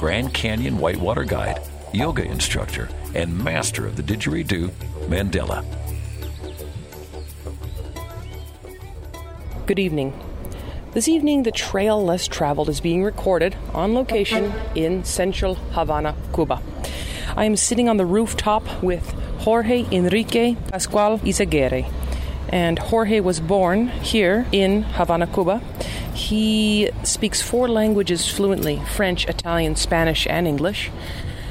Grand Canyon Whitewater Guide, yoga instructor, and master of the didgeridoo, Mandela. Good evening. This evening, the Trail Less Traveled is being recorded on location in central Havana, Cuba. I am sitting on the rooftop with Jorge Enrique Pascual Izaguirre. And Jorge was born here in Havana, Cuba. He speaks four languages fluently French, Italian, Spanish, and English.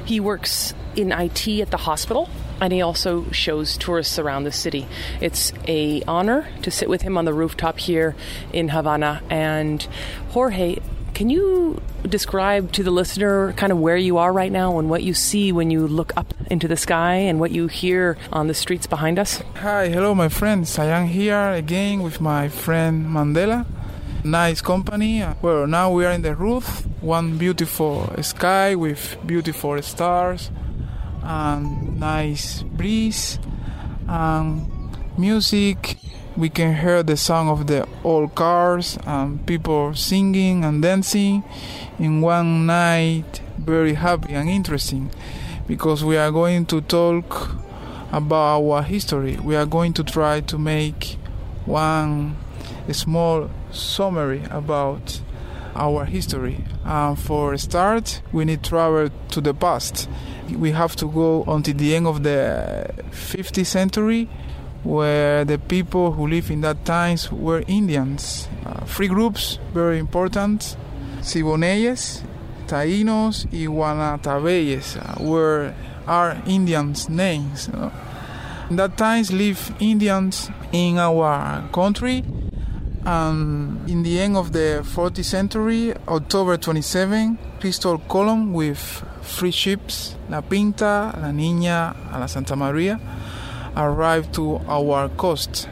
He works in IT at the hospital and he also shows tourists around the city. It's a honor to sit with him on the rooftop here in Havana and Jorge can you describe to the listener kind of where you are right now and what you see when you look up into the sky and what you hear on the streets behind us? Hi, hello, my friends. I am here again with my friend Mandela nice company. Well, now we are in the roof, one beautiful sky with beautiful stars, and nice breeze, and music. We can hear the sound of the old cars and people singing and dancing in one night. Very happy and interesting because we are going to talk about our history. We are going to try to make one small summary about our history. Uh, for a start, we need travel to the past. We have to go until the end of the 50th century, where the people who lived in that times were Indians. Uh, three groups, very important: Siboneyes, Taínos, y Guanatabeyes uh, were are Indians' names. You know. In that times, lived Indians in our country um, in the end of the 40th century, October 27, Cristobal Colon with three ships, La Pinta, La Niña, and La Santa Maria, arrived to our coast.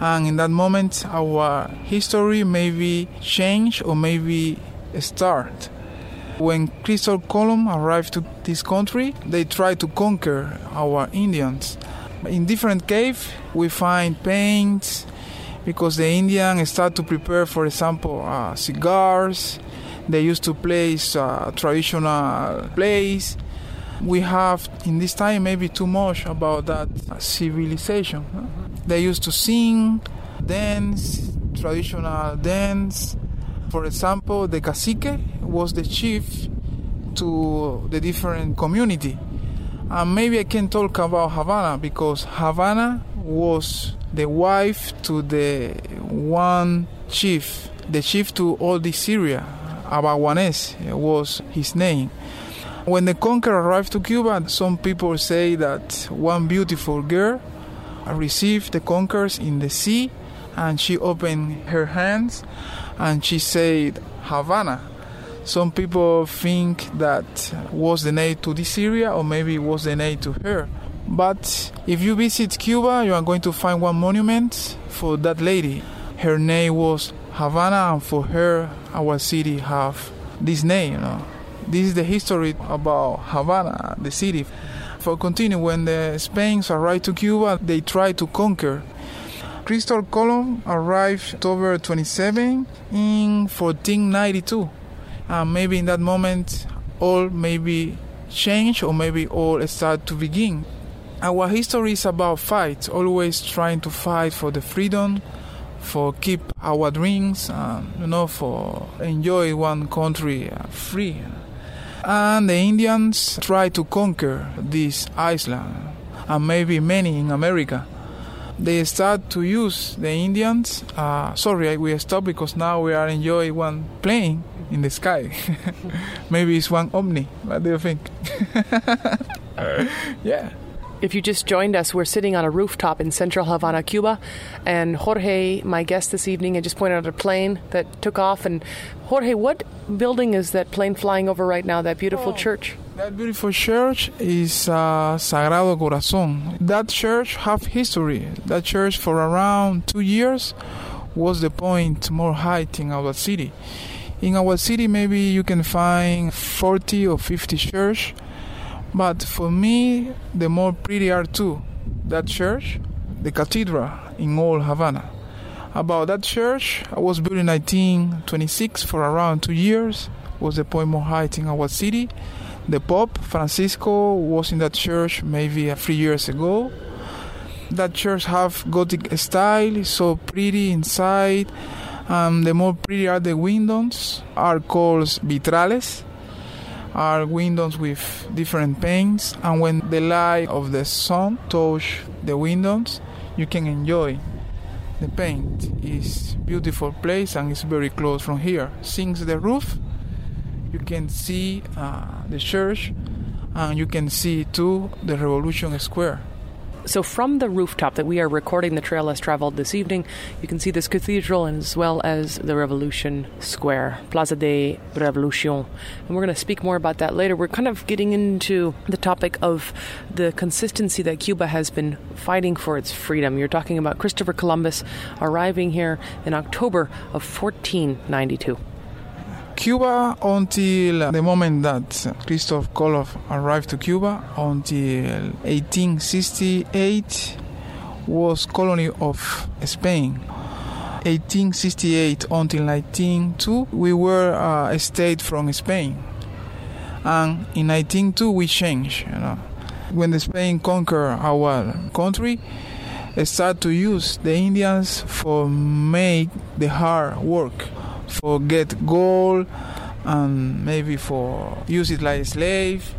And in that moment, our history maybe changed or maybe start. When Cristobal Colon arrived to this country, they tried to conquer our Indians. In different caves, we find paints, because the Indians start to prepare, for example, uh, cigars. They used to place uh, traditional plays. We have in this time maybe too much about that civilization. They used to sing, dance, traditional dance. For example, the cacique was the chief to the different community. And maybe I can talk about Havana because Havana was the wife to the one chief, the chief to all the Syria, Habaguanex was his name. When the conqueror arrived to Cuba, some people say that one beautiful girl received the conquerors in the sea and she opened her hands and she said Havana. Some people think that was the name to this Syria or maybe it was the name to her. But if you visit Cuba, you are going to find one monument for that lady. Her name was Havana, and for her, our city have this name. You know, this is the history about Havana, the city. For continue, when the Spains arrived to Cuba, they tried to conquer. Cristobal Colon arrived October 27 in 1492. And maybe in that moment, all maybe change or maybe all start to begin. Our history is about fight, always trying to fight for the freedom, for keep our dreams, and, you know, for enjoy one country uh, free. And the Indians try to conquer this island, and maybe many in America. They start to use the Indians. Uh, sorry, we stop because now we are enjoying one plane in the sky. maybe it's one Omni. What do you think? yeah. If you just joined us, we're sitting on a rooftop in central Havana, Cuba, and Jorge, my guest this evening, had just pointed out a plane that took off. And Jorge, what building is that plane flying over right now? That beautiful Oh. church. That beautiful church is uh, Sagrado Corazon. That church have history. That church for around two years was the point more height in our city. In our city, maybe you can find 40 or 50 church, but for me, the more pretty are two. That church, the cathedral in old Havana. About that church, I was built in 1926 for around two years. Was the point more height in our city. The Pope Francisco was in that church maybe three years ago. That church have Gothic style, so pretty inside. Um, the more pretty are the windows, are called vitrales, are windows with different paints. And when the light of the sun touch the windows, you can enjoy the paint. is beautiful place and it's very close from here. Since the roof, you can see uh, the church and you can see too the Revolution Square. So, from the rooftop that we are recording the trail less traveled this evening, you can see this cathedral as well as the Revolution Square, Plaza de Revolution. And we're going to speak more about that later. We're kind of getting into the topic of the consistency that Cuba has been fighting for its freedom. You're talking about Christopher Columbus arriving here in October of 1492. Cuba until the moment that Cristobal Colon arrived to Cuba until 1868 was colony of Spain. 1868 until 1902 we were uh, a state from Spain. And in 1902 we changed, you know. When the Spain conquered our country, they start to use the Indians for make the hard work for get gold and maybe for use it like a slave.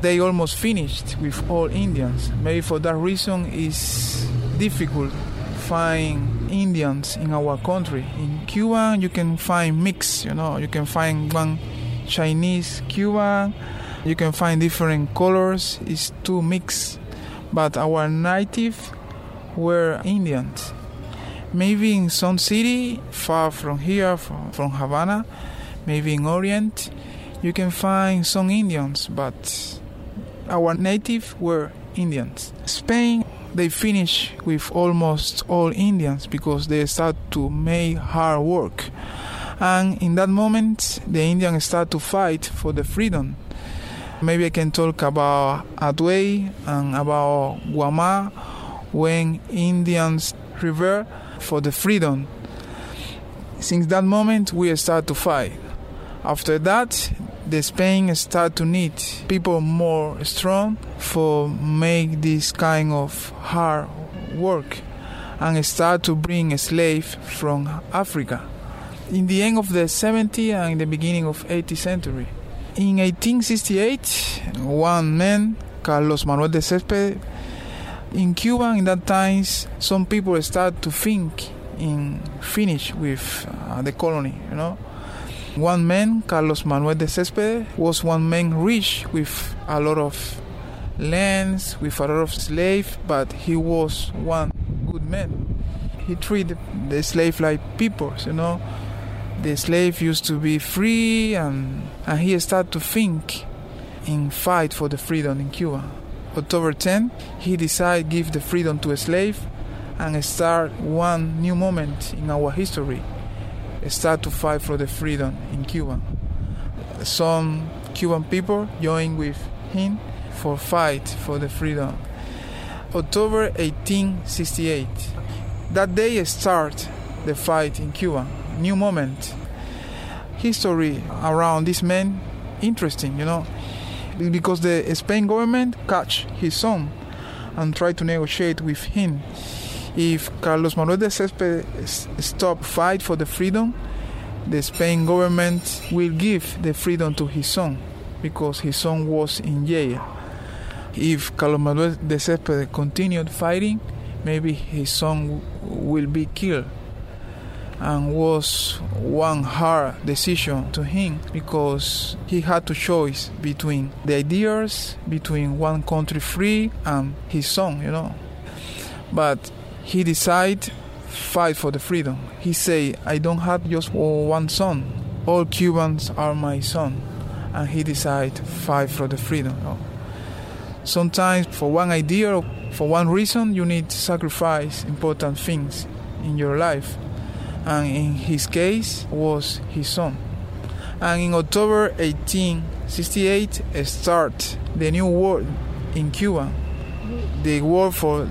They almost finished with all Indians. Maybe for that reason it's difficult find Indians in our country. In Cuba you can find mix, you know, you can find one Chinese Cuban, you can find different colors, it's too mixed. But our native were Indians maybe in some city far from here from, from havana maybe in orient you can find some indians but our native were indians. Spain they finish with almost all indians because they start to make hard work. And in that moment the indians start to fight for the freedom. Maybe i can talk about Hatuey and about guama. When indians revert for the freedom. Since that moment, we start to fight. After that, the Spain start to need people more strong for make this kind of hard work and start to bring a slave from Africa. In the end of the 70s and the beginning of 18th century. In 1868, one man, Carlos Manuel de Céspedes, in Cuba in that times some people start to think in finish with uh, the colony you know? One man Carlos Manuel de Céspedes was one man rich with a lot of lands with a lot of slaves but he was one good man. He treated the slave like people you know? The slave used to be free and and he started to think in fight for the freedom in Cuba October 10, he decided give the freedom to a slave and start one new moment in our history. Start to fight for the freedom in Cuba. Some Cuban people joined with him for fight for the freedom. October 1868. That day start the fight in Cuba. New moment. History around this man interesting, you know because the Spain government catch his son and try to negotiate with him. If Carlos Manuel de Céspedes stop fight for the freedom, the Spain government will give the freedom to his son because his son was in jail. If Carlos Manuel de Céspedes continued fighting, maybe his son will be killed. And was one hard decision to him because he had to choose between the ideas between one country free and his son you know. But he decided fight for the freedom. He say i don't have just one son. All cubans are my son. And he decided fight for the freedom you know? sometimes for one idea for one reason you need to sacrifice important things in your life and in his case was his son. And in October 1868 start the new war in Cuba. The war for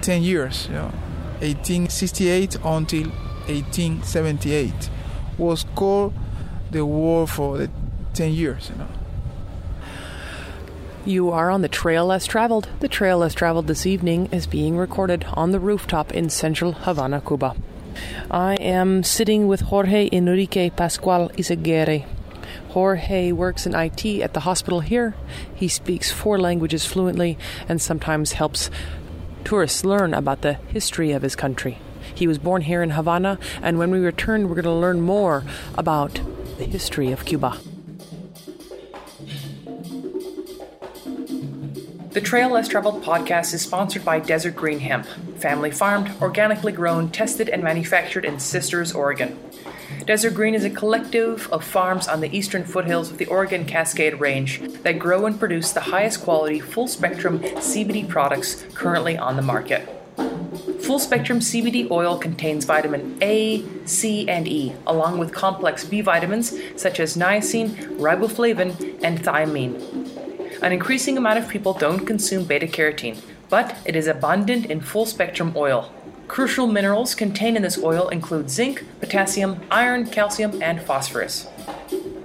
10 years, you know, 1868 until 1878 was called the war for the 10 years, you know. You are on the trail less traveled. The trail less traveled this evening is being recorded on the rooftop in central Havana, Cuba. I am sitting with Jorge Enrique Pascual Izaguirre. Jorge works in IT at the hospital here. He speaks four languages fluently and sometimes helps tourists learn about the history of his country. He was born here in Havana, and when we return, we're going to learn more about the history of Cuba. The Trail Less Traveled podcast is sponsored by Desert Green Hemp, family farmed, organically grown, tested, and manufactured in Sisters, Oregon. Desert Green is a collective of farms on the eastern foothills of the Oregon Cascade Range that grow and produce the highest quality full spectrum CBD products currently on the market. Full spectrum CBD oil contains vitamin A, C, and E, along with complex B vitamins such as niacin, riboflavin, and thiamine. An increasing amount of people don't consume beta carotene, but it is abundant in full spectrum oil. Crucial minerals contained in this oil include zinc, potassium, iron, calcium, and phosphorus.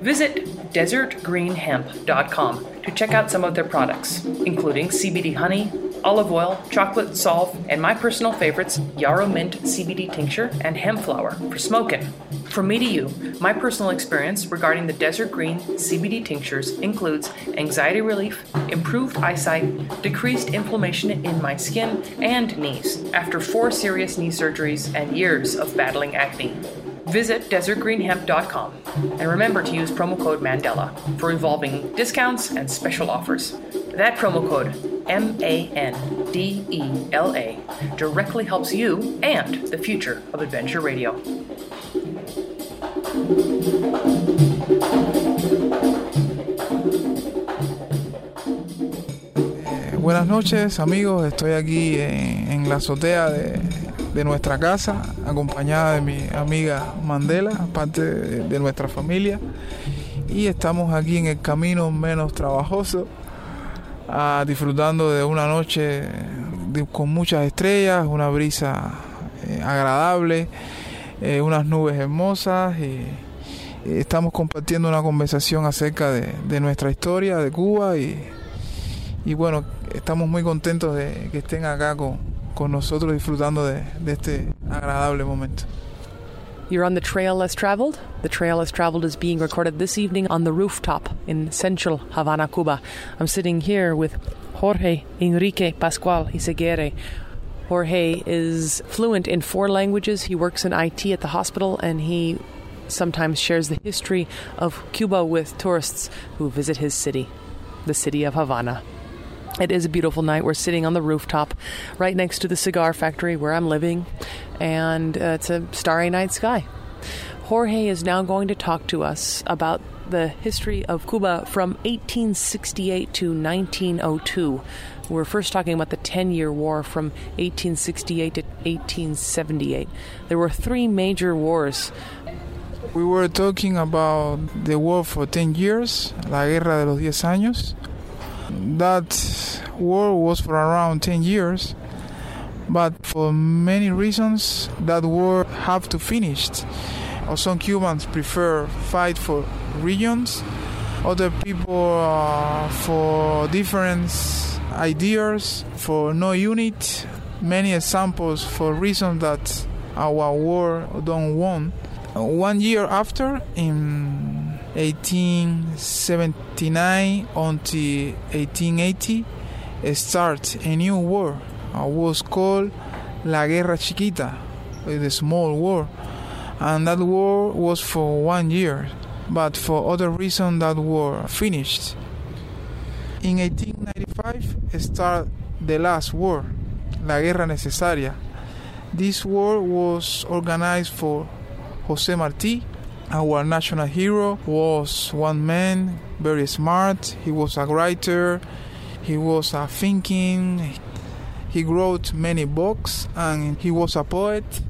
Visit desertgreenhemp.com to check out some of their products, including CBD honey, olive oil, chocolate salve, and my personal favorites, yarrow mint CBD tincture and hemp flower for smoking. From me to you, my personal experience regarding the Desert Green CBD tinctures includes anxiety relief, improved eyesight, decreased inflammation in my skin and knees after four serious knee surgeries and years of battling acne. Visit desertgreenhemp.com and remember to use promo code Mandela for evolving discounts and special offers. That promo code, M A N D E L A, directly helps you and the future of Adventure Radio. Eh, buenas noches amigos, estoy aquí en, la azotea de, de, nuestra casa, acompañada de mi amiga Mandela, parte de, nuestra familia, y estamos aquí en el camino menos trabajoso uh, disfrutando de una noche con muchas estrellas, una brisa eh, agradable, eh, unas nubes hermosas y, estamos compartiendo una conversación acerca de, de nuestra historia de Cuba y, y, bueno, estamos muy contentos de que estén acá con, con nosotros disfrutando de, de este agradable momento. You're on the trail less traveled. The trail less traveled is being recorded this evening on the rooftop in central Havana, Cuba. I'm sitting here with Jorge Enrique Pascual Izaguirre. Jorge is fluent in four languages. He works in IT at the hospital and he sometimes shares the history of Cuba with tourists who visit his city, the city of Havana. It is a beautiful night. We're sitting on the rooftop right next to the cigar factory where I'm living, and uh, it's a starry night sky. Jorge is now going to talk to us about the history of Cuba from 1868 to 1902. We're first talking about the 10 year war from 1868 to 1878. There were three major wars. We were talking about the war for 10 years, la guerra de los 10 años. That war was for around 10 years, but for many reasons that war have to finish. Some Cubans prefer fight for regions, other people uh, for different ideas, for no unit. Many examples for reasons that our war don't want. One year after, in 1879 until 1880 start a new war. A war called La Guerra Chiquita, the small war. and that war was for one year, but for other reason that war finished. In 1895 started the last war, La Guerra Necesaria. This war was organized for Jose Marti. Our national hero was one man, very smart. He was a writer. He was a thinking. He wrote many books, and he was a poet.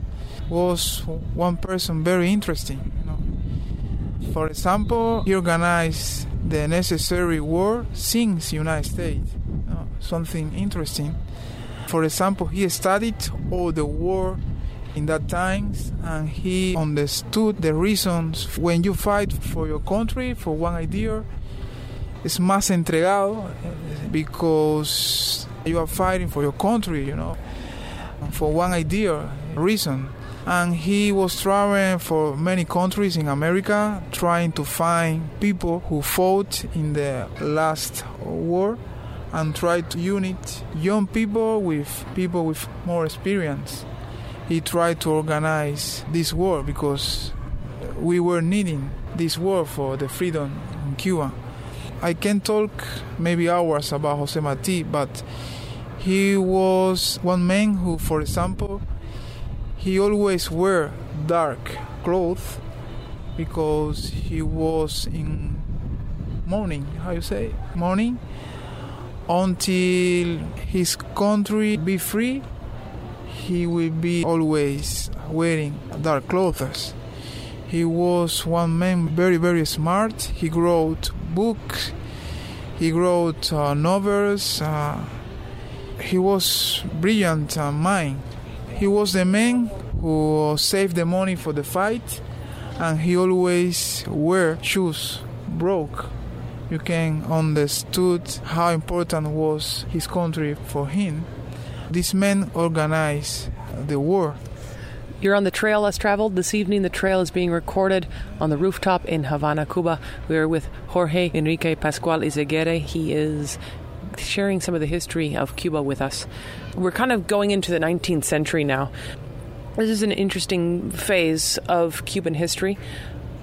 Was one person very interesting. You know. For example, he organized the necessary war since United States. Know, something interesting. For example, he studied all the war in that times and he understood the reasons when you fight for your country for one idea It's más entregado eh, because you are fighting for your country you know for one idea reason and he was traveling for many countries in America trying to find people who fought in the last war and try to unite young people with people with more experience he tried to organize this war because we were needing this war for the freedom in Cuba. I can talk maybe hours about Jose Marti, but he was one man who, for example, he always wear dark clothes because he was in mourning. How you say mourning until his country be free he will be always wearing dark clothes. He was one man very, very smart. He wrote books, he wrote uh, novels. Uh, he was brilliant uh, mind. He was the man who saved the money for the fight, and he always wear shoes broke. You can understood how important was his country for him. These men organized the war. You're on the trail less traveled. This evening, the trail is being recorded on the rooftop in Havana, Cuba. We are with Jorge Enrique Pascual Izaguirre. He is sharing some of the history of Cuba with us. We're kind of going into the 19th century now. This is an interesting phase of Cuban history.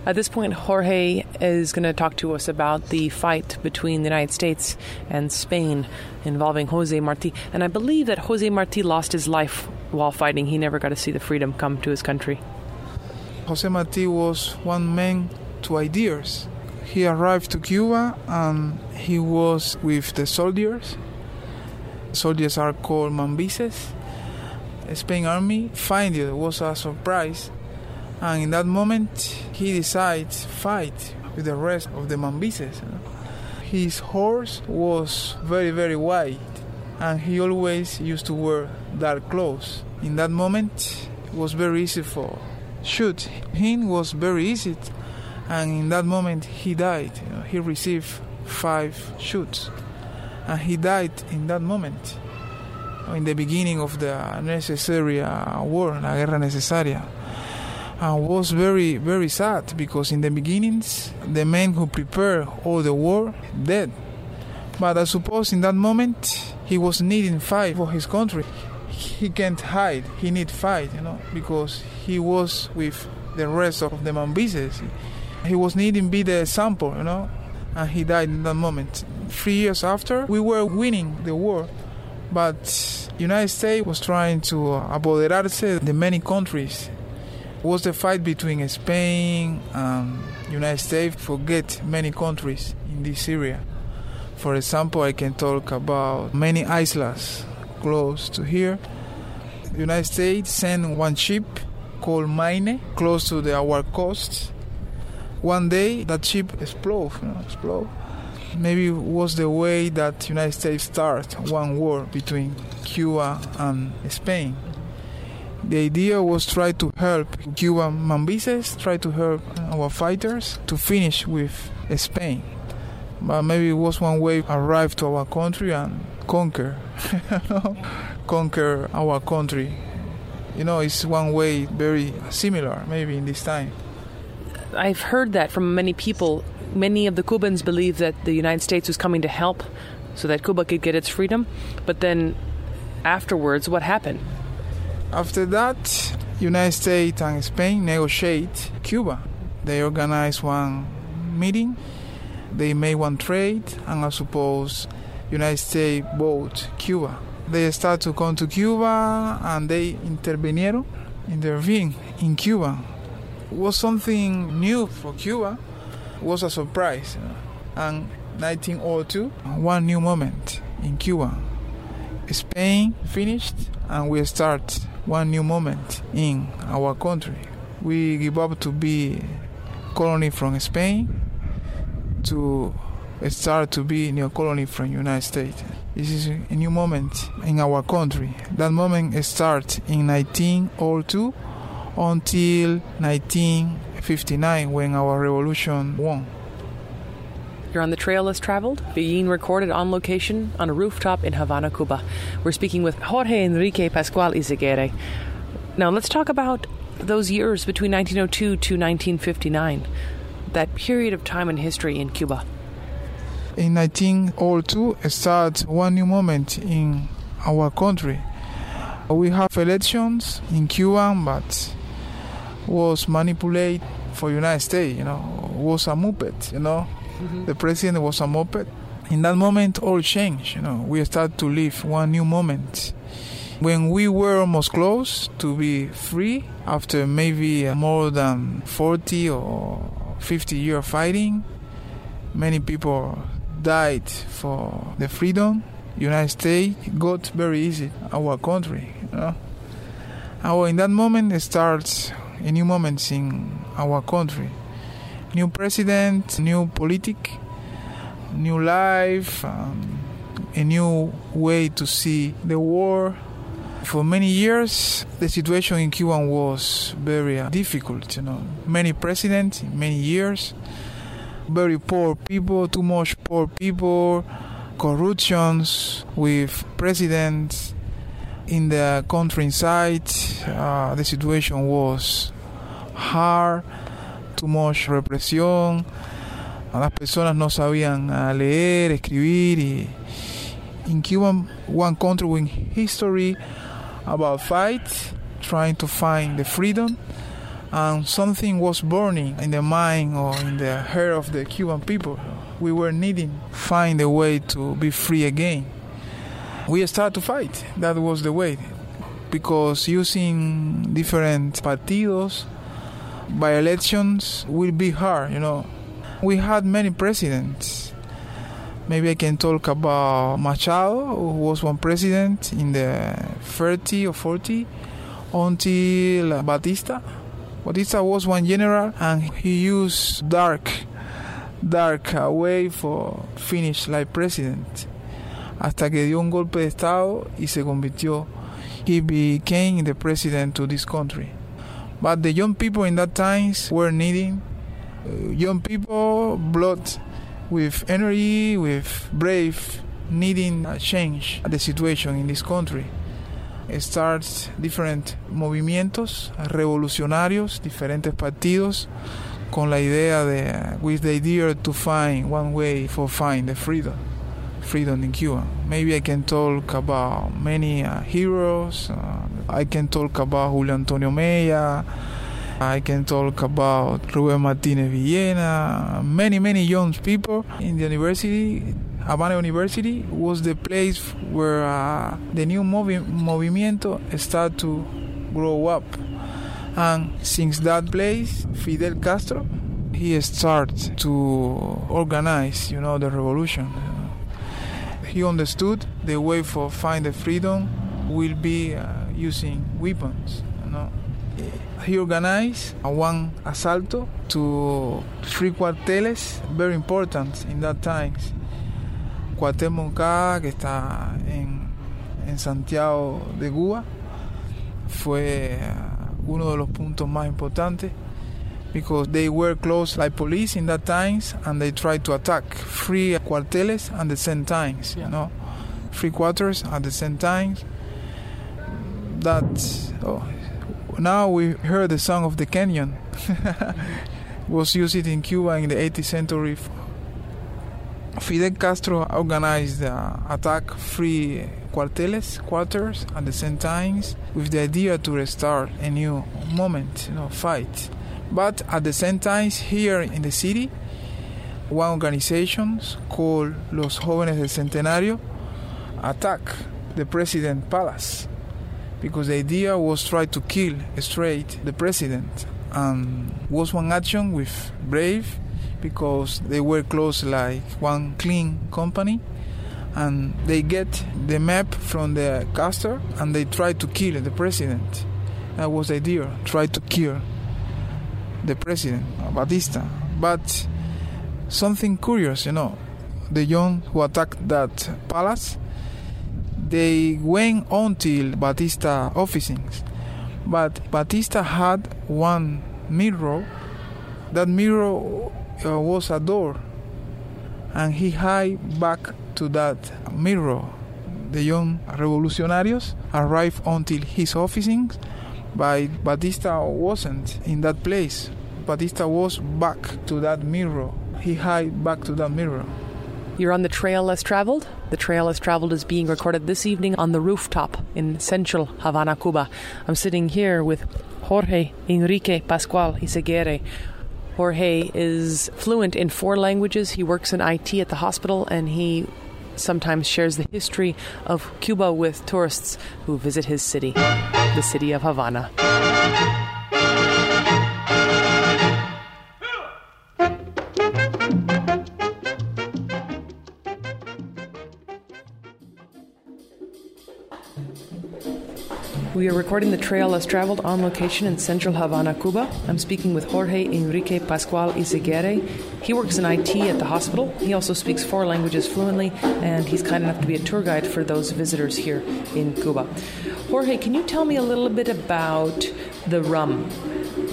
At this point, Jorge is going to talk to us about the fight between the United States and Spain involving Jose Marti. And I believe that Jose Marti lost his life while fighting. He never got to see the freedom come to his country. Jose Marti was one man to ideas. He arrived to Cuba and he was with the soldiers. Soldiers are called Mambises. Spain army find it was a surprise and in that moment he decides fight with the rest of the Mambises. His horse was very very white and he always used to wear dark clothes. In that moment it was very easy for shoot him was very easy and in that moment he died. You know, he received five shoots. And he died in that moment. In the beginning of the necessary uh, war, la guerra necesaria. And was very very sad because in the beginnings the men who prepared all the war dead. But i suppose in that moment he was needing fight for his country. He can't hide. He need fight you know because he was with the rest of the mambises he was needing be the example you know and he died in that moment three years after we were winning the war but united states was trying to uh, apoderarse the many countries It was the fight between Spain and United States. Forget many countries in this area. For example, I can talk about many islands close to here. The United States sent one ship called Maine close to the, our coast. One day that ship exploded. You know, explode. Maybe was the way that United States start one war between Cuba and Spain. The idea was try to help Cuban Mambises, try to help our fighters to finish with Spain. But maybe it was one way arrive to our country and conquer, conquer our country. You know, it's one way very similar, maybe in this time. I've heard that from many people. Many of the Cubans believe that the United States was coming to help so that Cuba could get its freedom. But then afterwards, what happened? After that, United States and Spain negotiate Cuba. They organize one meeting, they made one trade, and I suppose United States bought Cuba. They start to come to Cuba and they intervenieron, intervene in Cuba. Was something new for Cuba. It was a surprise. And 1902, one new moment in Cuba. Spain finished and we start one new moment in our country. We give up to be colony from Spain to start to be new colony from United States. This is a new moment in our country. That moment starts in 1902 until 1959 when our revolution won. You're on the trail less traveled, being recorded on location on a rooftop in Havana, Cuba. We're speaking with Jorge Enrique Pascual Izaguirre. Now, let's talk about those years between 1902 to 1959, that period of time in history in Cuba. In 1902, starts one new moment in our country. We have elections in Cuba, but was manipulated for United States. You know, was a muppet. You know, mm-hmm. the president was a muppet. In that moment, all changed. You know, we start to live one new moment. When we were almost close to be free after maybe more than 40 or 50 years fighting, many people died for the freedom. United States got very easy our country. You know? Our in that moment it starts new moment in our country. New president, new politic, new life, um, a new way to see the war. For many years, the situation in Cuba was very uh, difficult. You know, many presidents, many years, very poor people, too much poor people, corruptions with presidents in the countryside. Uh, the situation was hard, too much represión. Las personas no sabían uh, leer, escribir. Y in Cuba, one country with history about fight, trying to find the freedom, and something was burning in the mind or in the heart of the Cuban people. We were needing find a way to be free again. We started to fight. That was the way, because using different partidos by elections will be hard. You know, we had many presidents. Maybe I can talk about Machado, who was one president in the 30 or 40, until Batista. Batista was one general, and he used dark, dark way for finish like president. Hasta que dio un golpe de estado y se convirtió. He became the president to this country. But the young people in that times were needing uh, young people, blood with energy, with brave, needing a change the situation in this country. Starts different movimientos revolucionarios, diferentes partidos, con la idea de, with the idea to find one way for find the freedom, freedom in Cuba. Maybe I can talk about many uh, heroes. Uh, I can talk about Julio Antonio Mella. I can talk about Rubén Martínez Villena. Many, many young people in the university. Havana University was the place where uh, the new movi- movimiento started to grow up. And since that place, Fidel Castro, he started to organize, you know, the revolution. He understood the way for find the freedom will be uh, using weapons. You know. He organized one assalto to three cuarteles, very important in that times. Cuartel Moncada, que está en, en Santiago de Cuba, fue uh, uno de los puntos más importantes because they were close like police in that times and they tried to attack three cuarteles at the same times you know. Three quarters at the same times. That oh, now we heard the song of the canyon. Was used in cuba in the 18th century. Fidel Castro organized the attack three cuarteles, quarters at the same times with the idea to restart a new moment, you know, fight. But at the same time, here in the city, one organization called Los Jóvenes del Centenario attacked the president palace because the idea was try to kill straight the president and was one action with brave because they were close like one clean company and they get the map from the caster and they try to kill the president. That was the idea try to kill the president batista but something curious you know the young who attacked that palace they went until batista officings but batista had one mirror that mirror uh, was a door and he hid back to that mirror. The young revolutionarios arrived until his officing, but Batista wasn't in that place. Batista was back to that mirror. He hid back to that mirror. You're on the trail less traveled. The trail less traveled is being recorded this evening on the rooftop in central Havana, Cuba. I'm sitting here with Jorge Enrique Pascual Izaguirre. Jorge is fluent in four languages. He works in IT at the hospital and he sometimes shares the history of Cuba with tourists who visit his city, the city of Havana. We are recording the trail less traveled on location in central Havana, Cuba. I'm speaking with Jorge Enrique Pascual Izaguirre. He works in IT at the hospital. He also speaks four languages fluently, and he's kind enough to be a tour guide for those visitors here in Cuba. Jorge, can you tell me a little bit about the rum?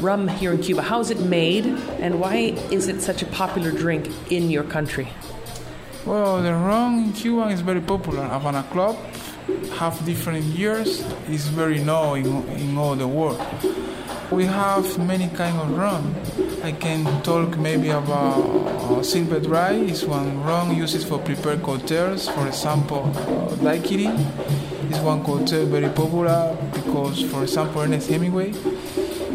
Rum here in Cuba. How is it made, and why is it such a popular drink in your country? Well, the rum in Cuba is very popular. Havana Club have different years is very known in, in all the world. We have many kind of rum. I can talk maybe about uh, silver dry is one rum used for prepared cocktails. For example, uh, daiquiri is one cocktail very popular because, for example, Ernest Hemingway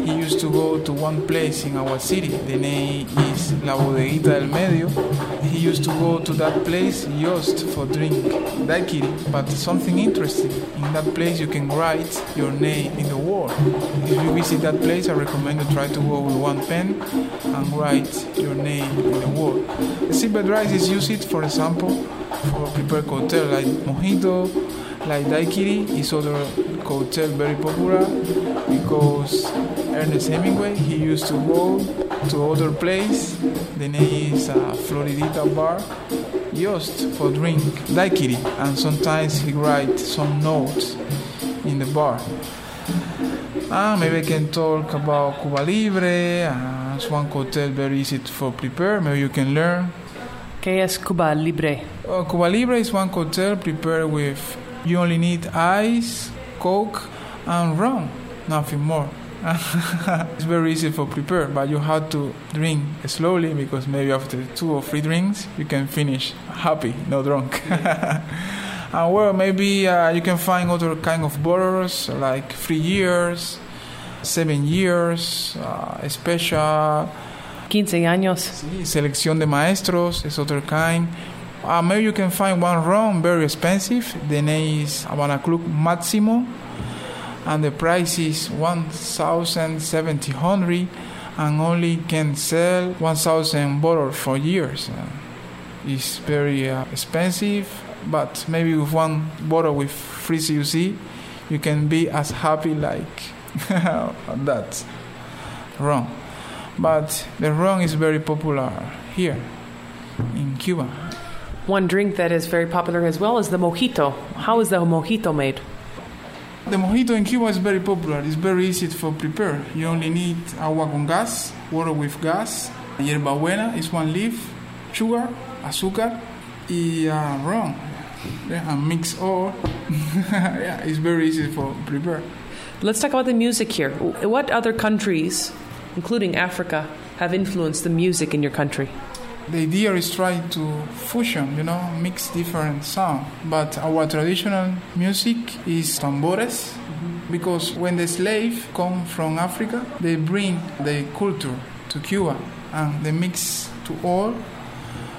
he used to go to one place in our city. The name is La Bodeguita del Medio. He used to go to that place just for drink daiquiri. But something interesting, in that place you can write your name in the wall. If you visit that place, I recommend you try to go with one pen and write your name in the wall. The silver dry is used, for example, for prepared cocktail like mojito, like daiquiri is other cocktail very popular because Ernest Hemingway. He used to go to other place. The name is uh, Floridita bar. Just for drink daiquiri and sometimes he write some notes in the bar. Uh, maybe I can talk about Cuba Libre. Uh, it's one cocktail very easy for prepare. Maybe you can learn. ¿Qué es Cuba Libre? uh, Cuba Libre is one cocktail prepared with you only need ice, coke, and rum, nothing more. it's very easy for prepare, but you have to drink slowly because maybe after two or three drinks you can finish happy, no drunk. and well, maybe uh, you can find other kind of bottles like three years, seven years, uh, special. 15 años. Sí, selección de maestros is other kind. Uh, maybe you can find one rum very expensive. The name is Havana Club Maximo, and the price is one thousand seventy hundred, and only can sell one thousand bottles for years. Uh, it's very uh, expensive, but maybe with one bottle with free CUC, you can be as happy like that rum. But the rum is very popular here in Cuba. One drink that is very popular as well is the mojito. How is the mojito made? The mojito in Cuba is very popular. It's very easy to prepare. You only need agua con gas, water with gas, hierbabuena is one leaf, sugar, azúcar, y uh, rum. Yeah, and mix all. yeah, it's very easy for prepare. Let's talk about the music here. What other countries, including Africa, have influenced the music in your country? The idea is trying to fusion, you know, mix different sound. But our traditional music is tambores, because when the slave come from Africa, they bring the culture to Cuba and they mix to all.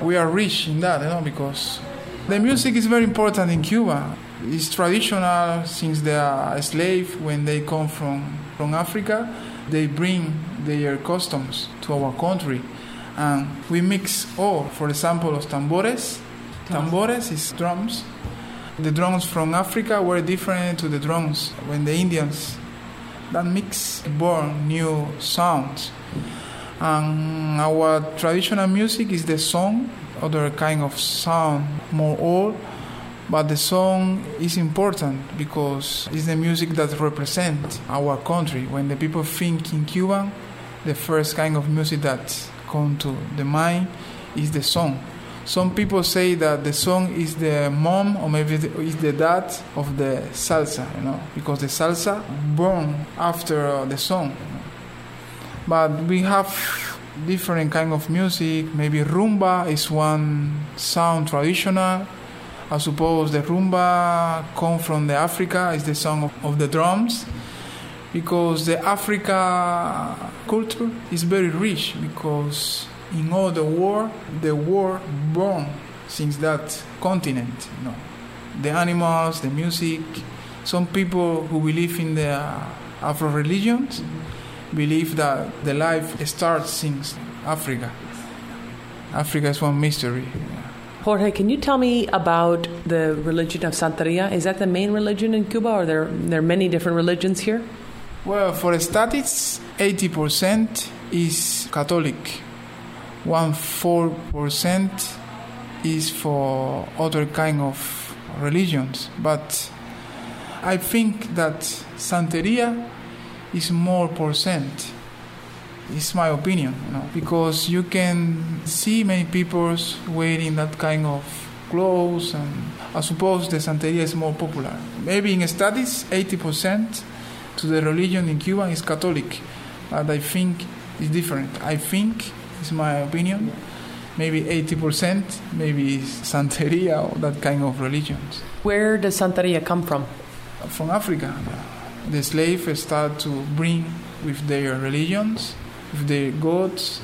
We are rich in that, you know, because the music is very important in Cuba. It's traditional since they are a slave when they come from, from Africa. They bring their customs to our country and we mix all. For example, los tambores. Tambores is drums. The drums from Africa were different to the drums when the Indians that mix born new sounds. And our traditional music is the song, other kind of sound, more old, but the song is important because it's the music that represents our country. When the people think in Cuba, the first kind of music that come to the mind is the song. Some people say that the song is the mom or maybe is the dad of the salsa, you know, because the salsa born after the song. But we have different kind of music. Maybe rumba is one sound traditional. I suppose the rumba come from the Africa is the song of, of the drums because the Africa culture is very rich because in all the world the world born since that continent you know the animals the music some people who believe in the afro religions believe that the life starts since africa africa is one mystery Jorge, can you tell me about the religion of Santeria? Is that the main religion in Cuba, or there there are many different religions here? Well, for statistics, 80% is Catholic, one four percent is for other kind of religions. But I think that Santeria is more percent. It's my opinion, you know, because you can see many people wearing that kind of clothes, and I suppose the Santeria is more popular. Maybe in studies, 80 percent to the religion in Cuba is Catholic, but I think it's different. I think, it's my opinion, maybe 80%, maybe Santeria or that kind of religions. Where does Santeria come from? From Africa. The slaves start to bring with their religions, with their gods,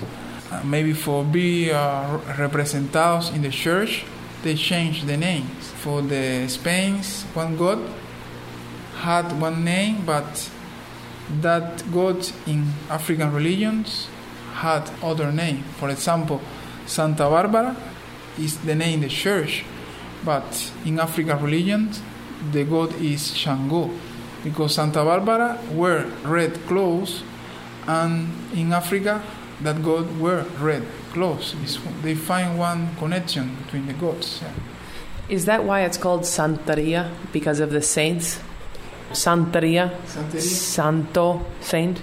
uh, maybe for be uh, representados in the church, they change the names. For the Spain's one god had one name, but that god in African religions had other name. For example, Santa Barbara is the name the church, but in African religions, the god is Shango, because Santa Barbara wear red clothes, and in Africa, that god wear red clothes. It's, they find one connection between the gods. Yeah. Is that why it's called Santeria? Because of the saints? Santeria, Santeria. Santo, saint.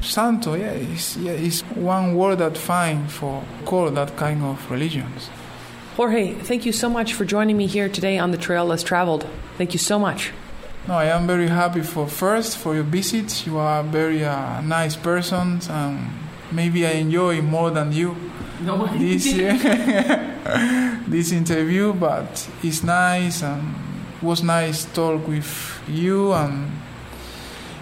Santo, yeah, it's, yeah, it's one word that fine for call that kind of religions. Jorge, thank you so much for joining me here today on the Trail Less Traveled. Thank you so much. No, I am very happy for first for your visit. You are a very uh, nice person, and maybe I enjoy more than you No, this this interview. But it's nice and was nice talk with you and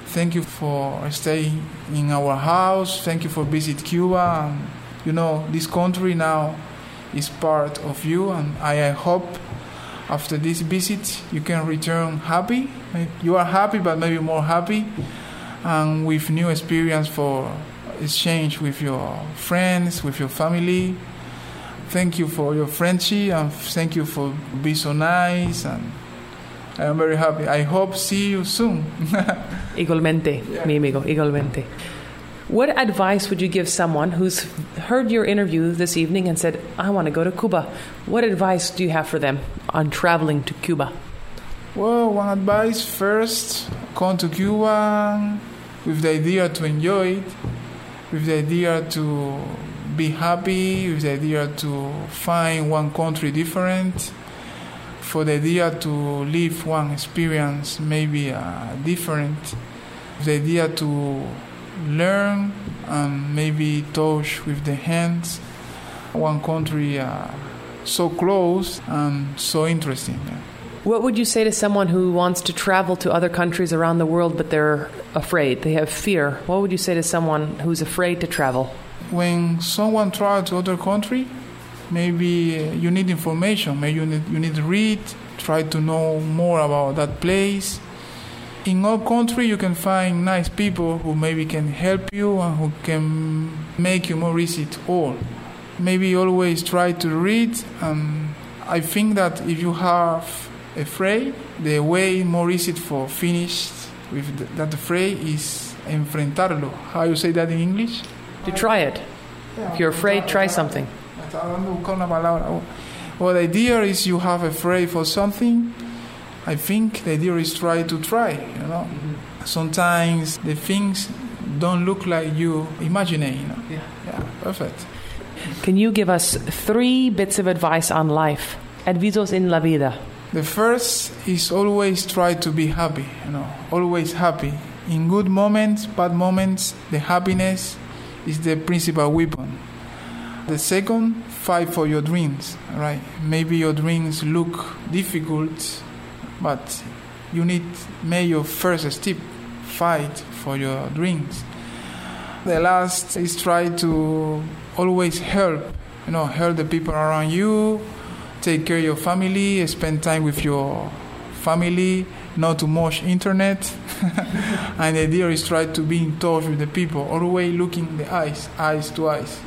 thank you for staying in our house. Thank you for visit Cuba. And, you know, this country now is part of you, and I, I hope after this visit you can return happy. You are happy, but maybe more happy, and with new experience for exchange with your friends, with your family. Thank you for your friendship, and thank you for being so nice and. I am very happy. I hope see you soon. Igualmente, mi amigo, igualmente. What advice would you give someone who's heard your interview this evening and said, I want to go to Cuba? What advice do you have for them on traveling to Cuba? Well, one advice first come to Cuba with the idea to enjoy it, with the idea to be happy, with the idea to find one country different, for the idea to live one experience maybe uh, different, the idea to learn and maybe touch with the hands one country uh, so close and so interesting. What would you say to someone who wants to travel to other countries around the world but they're afraid? They have fear. What would you say to someone who's afraid to travel? When someone travels to other country, maybe uh, you need information. Maybe you need, you need to read, try to know more about that place. In our country, you can find nice people who maybe can help you and who can make you more easy to all. Maybe always try to read. And I think that if you have afraid, the way more easy for finish with the, that afraid is enfrentarlo. How you say that in English? To try it. If you're afraid, try something. Well, the idea is you have a afraid for something. I think the idea is try to try. You know, mm-hmm. sometimes the things don't look like you imagine. You know, yeah, yeah, perfect. Can you give us three bits of advice on life? Advisos en la vida. The first is always try to be happy, you know, always happy. In good moments, bad moments, the happiness is the principal weapon. The second, fight for your dreams, right? Maybe your dreams look difficult, but you need make your first step, fight for your dreams. The last is try to always help, you know, help the people around you, take care of your family, spend time with your family, not too much internet. and the idea is try to be in touch with the people, always looking the eyes, eyes to eyes.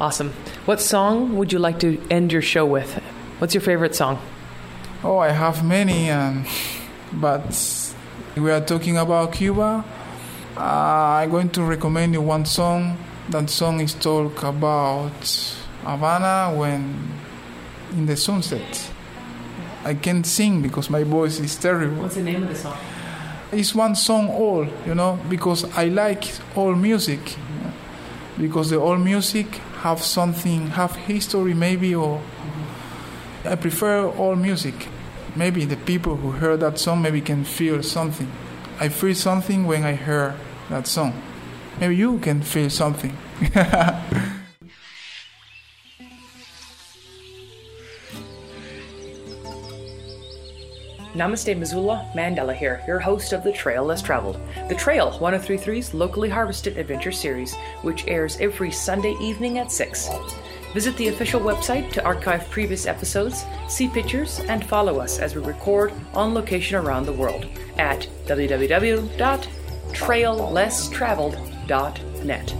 Awesome. What song would you like to end your show with? What's your favorite song? Oh, I have many, um, but we are talking about Cuba. Uh, I'm going to recommend you one song. That song is talk about Havana when in the sunset. I can't sing because my voice is terrible. What's the name of the song? It's one song all, you know, because I like all music. Because the old music have something, have history maybe, or I prefer all music. Maybe the people who heard that song maybe can feel something. I feel something when I hear that song. Maybe you can feel something. Namaste Missoula, Mandela here, your host of The Trail Less Traveled. The Trail, 1033's locally harvested adventure series, which airs every Sunday evening at 6. Visit the official website to archive previous episodes, see pictures, and follow us as we record on location around the world at www.traillesstraveled.net.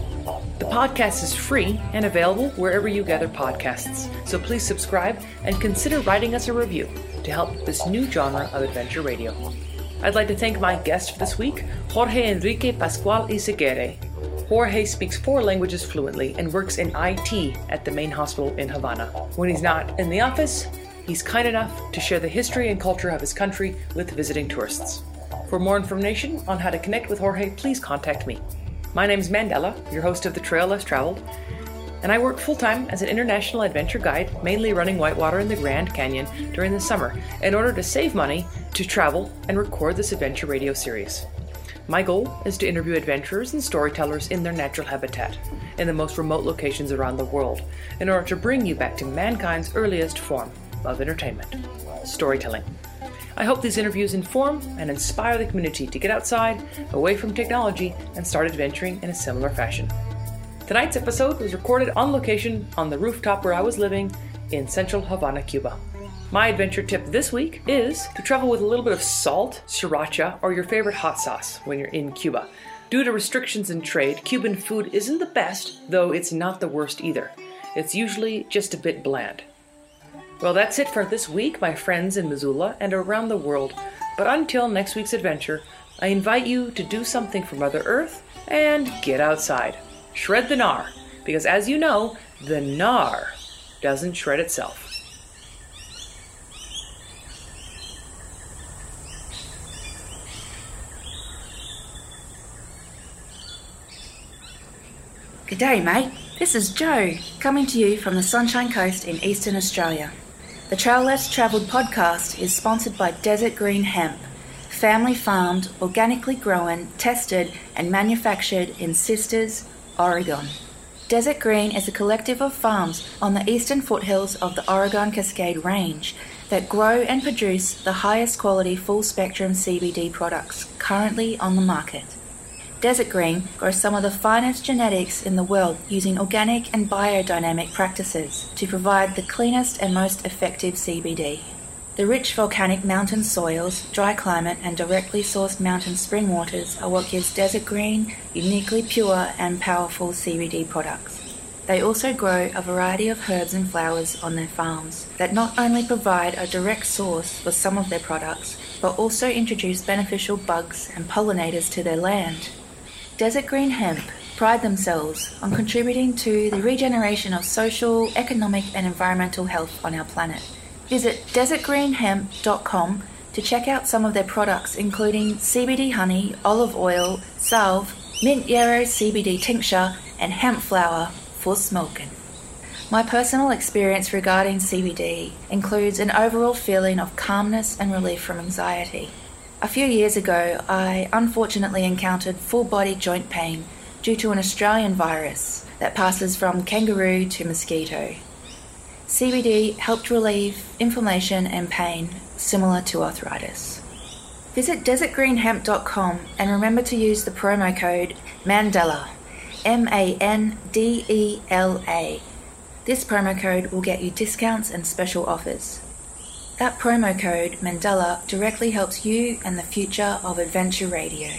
The podcast is free and available wherever you gather podcasts, so please subscribe and consider writing us a review to help this new genre of adventure radio. I'd like to thank my guest for this week, Jorge Enrique Pascual Izaguirre. Jorge speaks four languages fluently and works in IT at the main hospital in Havana. When he's not in the office, he's kind enough to share the history and culture of his country with visiting tourists. For more information on how to connect with Jorge, please contact me. My name's Mandela, your host of The Trail Less Traveled, and I work full time as an international adventure guide, mainly running whitewater in the Grand Canyon during the summer in order to save money to travel and record this adventure radio series. My goal is to interview adventurers and storytellers in their natural habitat, in the most remote locations around the world, in order to bring you back to mankind's earliest form of entertainment storytelling. I hope these interviews inform and inspire the community to get outside, away from technology, and start adventuring in a similar fashion. Tonight's episode was recorded on location on the rooftop where I was living in central Havana, Cuba. My adventure tip this week is to travel with a little bit of salt, sriracha, or your favorite hot sauce when you're in Cuba. Due to restrictions in trade, Cuban food isn't the best, though it's not the worst either. It's usually just a bit bland. Well, that's it for this week, my friends in Missoula and around the world. But until next week's adventure, I invite you to do something for Mother Earth and get outside. Shred the gnar, because as you know, the gnar doesn't shred itself. Good day, mate. This is Joe, coming to you from the Sunshine Coast in eastern Australia. The Trail Less Travelled podcast is sponsored by Desert Green Hemp, family farmed, organically grown, tested, and manufactured in Sisters, Oregon. Desert Green is a collective of farms on the eastern foothills of the Oregon Cascade Range that grow and produce the highest quality full spectrum CBD products currently on the market. Desert Green grows some of the finest genetics in the world using organic and biodynamic practices to provide the cleanest and most effective CBD. The rich volcanic mountain soils, dry climate, and directly sourced mountain spring waters are what gives Desert Green uniquely pure and powerful CBD products. They also grow a variety of herbs and flowers on their farms that not only provide a direct source for some of their products, but also introduce beneficial bugs and pollinators to their land. Desert Green Hemp pride themselves on contributing to the regeneration of social, economic, and environmental health on our planet. Visit desertgreenhemp.com to check out some of their products, including CBD honey, olive oil, salve, mint yarrow CBD tincture, and hemp flour for smoking. My personal experience regarding CBD includes an overall feeling of calmness and relief from anxiety. A few years ago, I unfortunately encountered full body joint pain due to an Australian virus that passes from kangaroo to mosquito. CBD helped relieve inflammation and pain similar to arthritis. Visit desertgreenhemp.com and remember to use the promo code MANDELA, M A N D E L A. This promo code will get you discounts and special offers. That promo code, Mandela, directly helps you and the future of Adventure Radio.